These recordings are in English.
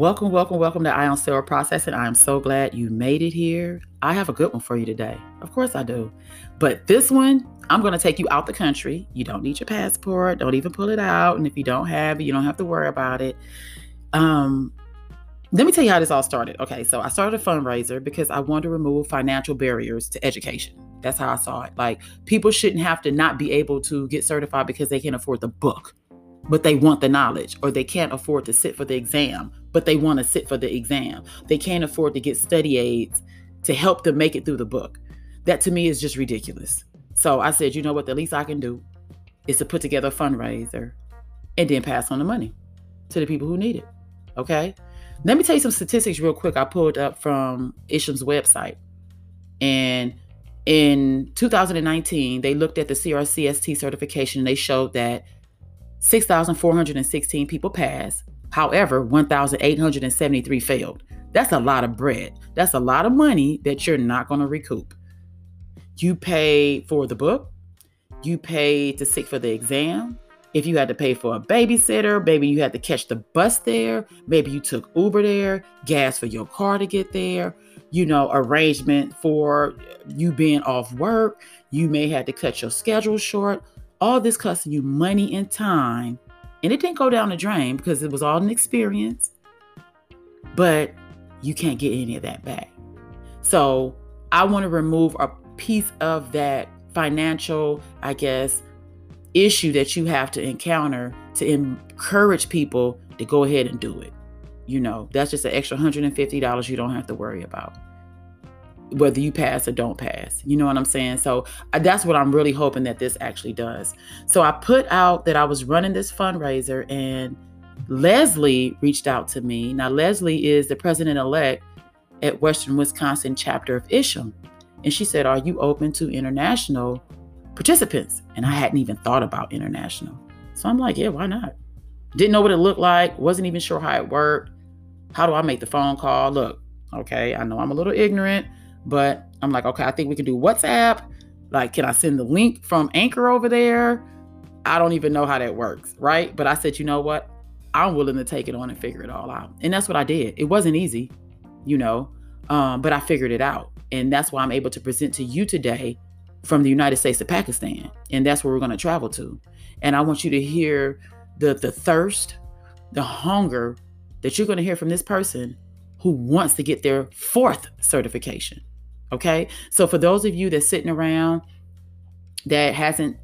Welcome, welcome, welcome to Eye on Sterile Processing. I am so glad you made it here. I have a good one for you today. Of course, I do. But this one, I'm going to take you out the country. You don't need your passport. Don't even pull it out. And if you don't have it, you don't have to worry about it. Um, let me tell you how this all started. Okay, so I started a fundraiser because I wanted to remove financial barriers to education. That's how I saw it. Like people shouldn't have to not be able to get certified because they can't afford the book, but they want the knowledge, or they can't afford to sit for the exam, but they want to sit for the exam. They can't afford to get study aids to help them make it through the book. That to me is just ridiculous. So I said, you know what, the least I can do is to put together a fundraiser and then pass on the money to the people who need it. Okay. Let me tell you some statistics real quick. I pulled up from Isham's website. And in 2019, they looked at the CRCST certification and they showed that 6,416 people passed, However, 1,873 failed. That's a lot of bread. That's a lot of money that you're not going to recoup. You pay for the book, you pay to sit for the exam. If you had to pay for a babysitter, maybe you had to catch the bus there, maybe you took Uber there, gas for your car to get there, you know, arrangement for you being off work, you may have to cut your schedule short. All this costing you money and time and it didn't go down the drain because it was all an experience, but you can't get any of that back. So I want to remove a piece of that financial, I guess, issue that you have to encounter to encourage people to go ahead and do it. You know, that's just an extra $150 you don't have to worry about whether you pass or don't pass. You know what I'm saying? So uh, that's what I'm really hoping that this actually does. So I put out that I was running this fundraiser and Leslie reached out to me. Now, Leslie is the president elect at Western Wisconsin chapter of ISHM. And she said, Are you open to international participants? And I hadn't even thought about international. So I'm like, Yeah, why not? Didn't know what it looked like, wasn't even sure how it worked. How do I make the phone call? Look, okay, I know I'm a little ignorant. But I'm like, okay, I think we can do WhatsApp. Like, can I send the link from Anchor over there? I don't even know how that works, right? But I said, you know what? I'm willing to take it on and figure it all out. And that's what I did. It wasn't easy, you know, um, but I figured it out. And that's why I'm able to present to you today from the United States to Pakistan. And that's where we're going to travel to. And I want you to hear the, the thirst, the hunger that you're going to hear from this person who wants to get their fourth certification. Okay. So for those of you that's sitting around that hasn't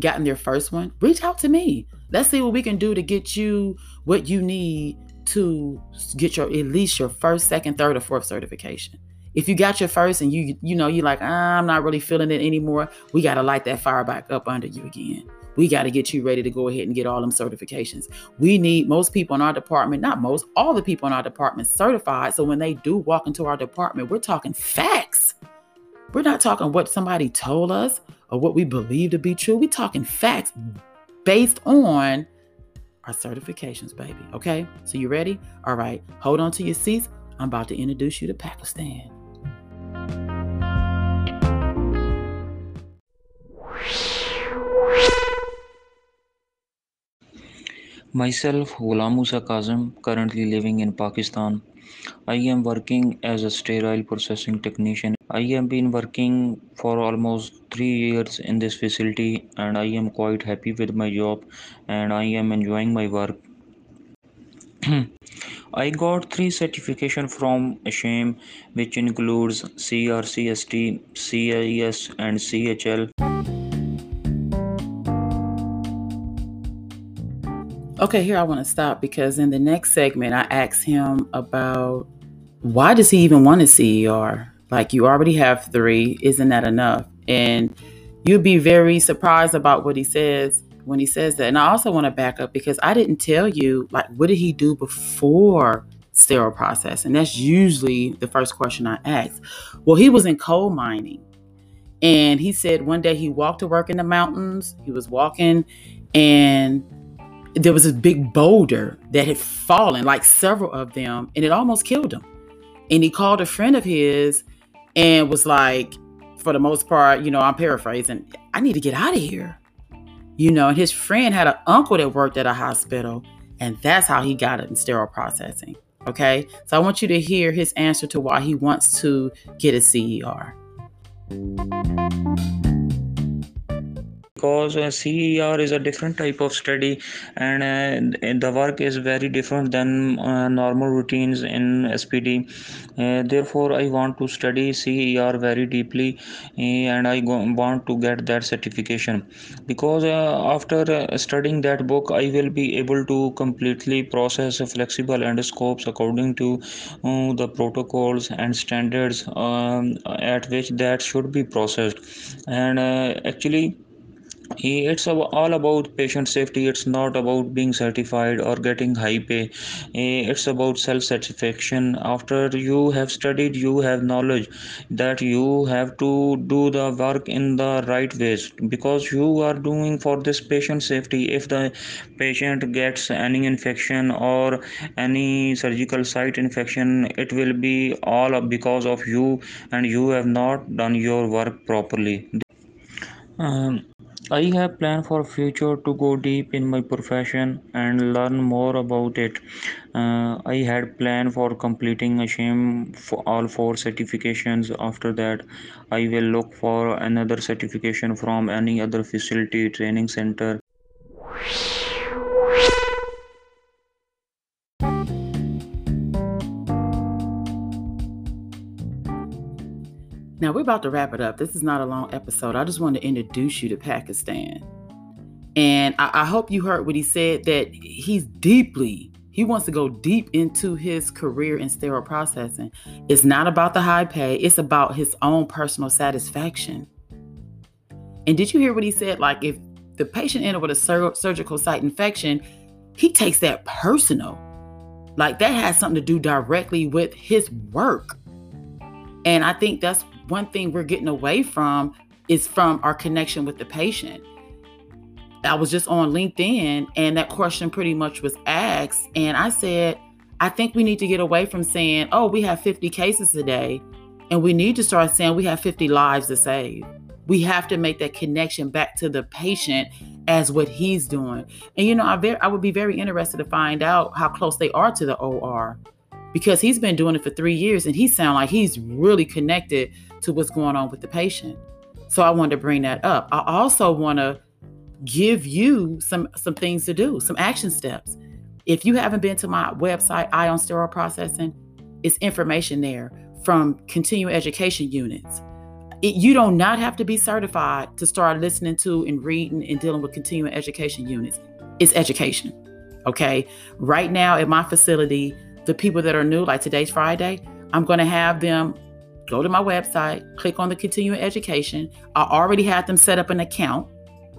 gotten their first one, reach out to me. Let's see what we can do to get you what you need to get your at least your first, second, third, or fourth certification. If you got your first and you you know you're like ah, I'm not really feeling it anymore, we got to light that fire back up under you again. We got to get you ready to go ahead and get all them certifications. We need most people in our department, not most, all the people in our department certified. So when they do walk into our department, we're talking facts. We're not talking what somebody told us or what we believe to be true. We're talking facts based on our certifications, baby. Okay? So you ready? All right. Hold on to your seats. I'm about to introduce you to Pakistan. Myself, Ghulam Musa Kazim, currently living in Pakistan. I am working as a sterile processing technician. I have been working for almost three years in this facility and I am quite happy with my job and I am enjoying my work. I got three certification from ISHM which includes CRCST, CIS and CHL. Okay, here I want to stop because in the next segment, I asked him about why does he even want a CER? Like you already have three, isn't that enough? And you'd be very surprised about what he says when he says that. And I also want to back up because I didn't tell you like what did he do before sterile process? And that's usually the first question I ask. Well, he was in coal mining. And he said one day he walked to work in the mountains. He was walking and there was this big boulder that had fallen, like several of them, and it almost killed him. And he called a friend of his and was like, for the most part, you know, I'm paraphrasing, I need to get out of here. You know, and his friend had an uncle that worked at a hospital, and that's how he got it in sterile processing. Okay, so I want you to hear his answer to why he wants to get a CER because uh, CER is a different type of study and uh, the work is very different than uh, normal routines in SPD. Uh, therefore, I want to study CER very deeply uh, and I want to get that certification because uh, after studying that book, I will be able to completely process flexible endoscopes according to the protocols and standards um, at which that should be processed and actually it's all about patient safety. It's not about being certified or getting high pay. It's about self satisfaction after you have studied you have knowledge that you have to do the work in the right ways. Because you are doing for this patient safety. If the patient gets any infection or any surgical site infection it will be all because of you and you have not done your work properly. Um, I have planned for future to go deep in my profession and learn more about it. Uh, I had planned for completing a shame for all four certifications. After that, I will look for another certification from any other facility training center. Now we're about to wrap it up. This is not a long episode. I just want to introduce you to Pakistan. And I, I hope you heard what he said that he's deeply, he wants to go deep into his career in sterile processing. It's not about the high pay, it's about his own personal satisfaction. And did you hear what he said? Like, if the patient ended with a sur- surgical site infection, he takes that personal. Like, that has something to do directly with his work. And I think that's one thing we're getting away from is from our connection with the patient. I was just on LinkedIn and that question pretty much was asked. And I said, I think we need to get away from saying, oh, we have 50 cases a day. And we need to start saying we have 50 lives to save. We have to make that connection back to the patient as what he's doing. And you know, I, very, I would be very interested to find out how close they are to the OR because he's been doing it for three years and he sounds like he's really connected to what's going on with the patient. So I wanted to bring that up. I also want to give you some some things to do, some action steps. If you haven't been to my website, Eye on Sterile Processing, it's information there from continuing education units. It, you do not have to be certified to start listening to and reading and dealing with continuing education units. It's education. Okay. Right now at my facility, the people that are new, like today's Friday, I'm going to have them go to my website, click on the continuing education. I already had them set up an account.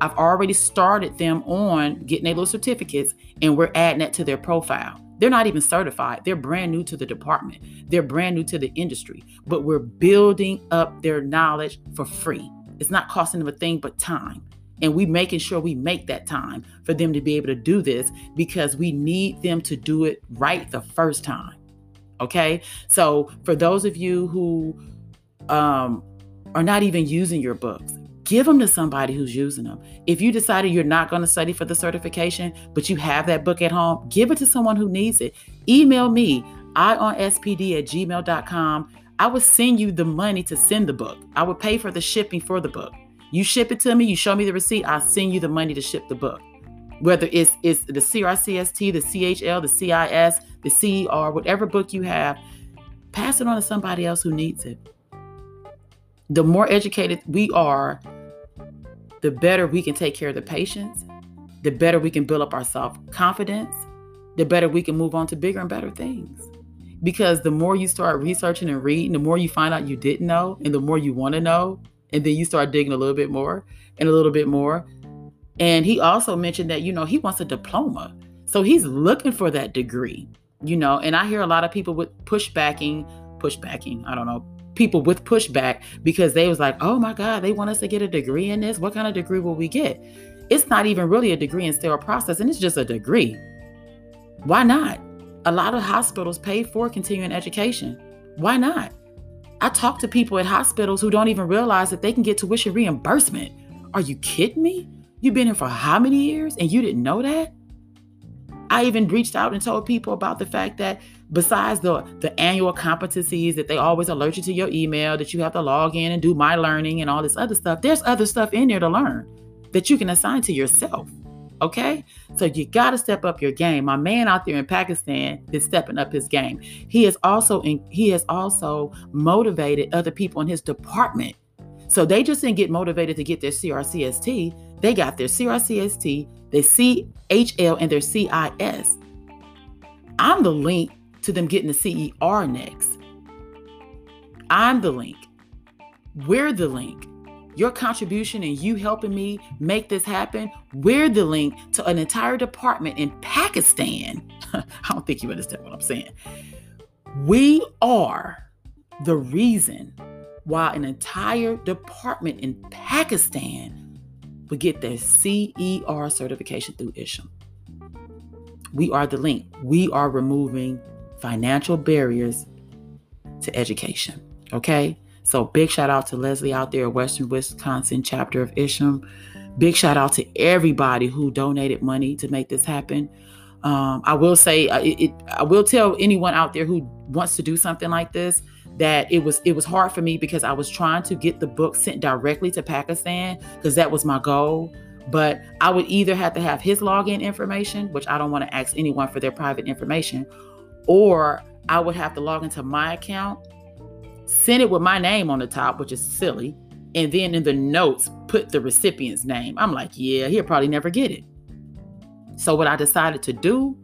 I've already started them on getting their little certificates, and we're adding that to their profile. They're not even certified. They're brand new to the department. They're brand new to the industry, but we're building up their knowledge for free. It's not costing them a thing but time. And we're making sure we make that time for them to be able to do this because we need them to do it right the first time. Okay. So for those of you who um, are not even using your books, give them to somebody who's using them. If you decided you're not going to study for the certification, but you have that book at home, give it to someone who needs it. Email me, ionspd at gmail.com. I would send you the money to send the book. I would pay for the shipping for the book. You ship it to me, you show me the receipt, I'll send you the money to ship the book. Whether it's it's the CRCST, the CHL, the CIS, the CER, whatever book you have, pass it on to somebody else who needs it. The more educated we are, the better we can take care of the patients, the better we can build up our self confidence, the better we can move on to bigger and better things. Because the more you start researching and reading, the more you find out you didn't know, and the more you want to know, and then you start digging a little bit more and a little bit more. And he also mentioned that, you know, he wants a diploma. So he's looking for that degree you know, and I hear a lot of people with pushbacking, pushbacking, I don't know, people with pushback because they was like, oh my God, they want us to get a degree in this. What kind of degree will we get? It's not even really a degree in sterile processing, it's just a degree. Why not? A lot of hospitals pay for continuing education. Why not? I talk to people at hospitals who don't even realize that they can get tuition reimbursement. Are you kidding me? You've been here for how many years and you didn't know that? I even reached out and told people about the fact that besides the the annual competencies that they always alert you to your email that you have to log in and do my learning and all this other stuff, there's other stuff in there to learn that you can assign to yourself. Okay? So you got to step up your game. My man out there in Pakistan is stepping up his game. He is also in, he has also motivated other people in his department. So they just didn't get motivated to get their CRCST. They got their CRCST, their CHL, and their CIS. I'm the link to them getting the CER next. I'm the link. We're the link your contribution and you helping me make this happen, we're the link to an entire department in Pakistan. I don't think you understand what I'm saying. We are the reason why an entire department in Pakistan would get their CER certification through Isham. We are the link. We are removing financial barriers to education. Okay? So big shout out to Leslie out there, Western Wisconsin chapter of Isham. Big shout out to everybody who donated money to make this happen. Um, I will say, uh, it, it, I will tell anyone out there who wants to do something like this that it was it was hard for me because I was trying to get the book sent directly to Pakistan because that was my goal. But I would either have to have his login information, which I don't want to ask anyone for their private information, or I would have to log into my account send it with my name on the top, which is silly, and then in the notes, put the recipient's name. I'm like, yeah, he'll probably never get it. So, what I decided to do,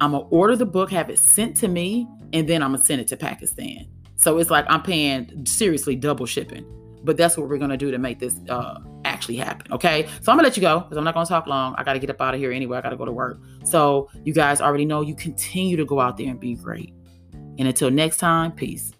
I'm gonna order the book, have it sent to me, and then I'm gonna send it to Pakistan. So, it's like I'm paying seriously double shipping. But that's what we're gonna do to make this uh, actually happen. Okay. So, I'm gonna let you go because I'm not gonna talk long. I gotta get up out of here anyway. I gotta go to work. So, you guys already know you continue to go out there and be great. And until next time, peace.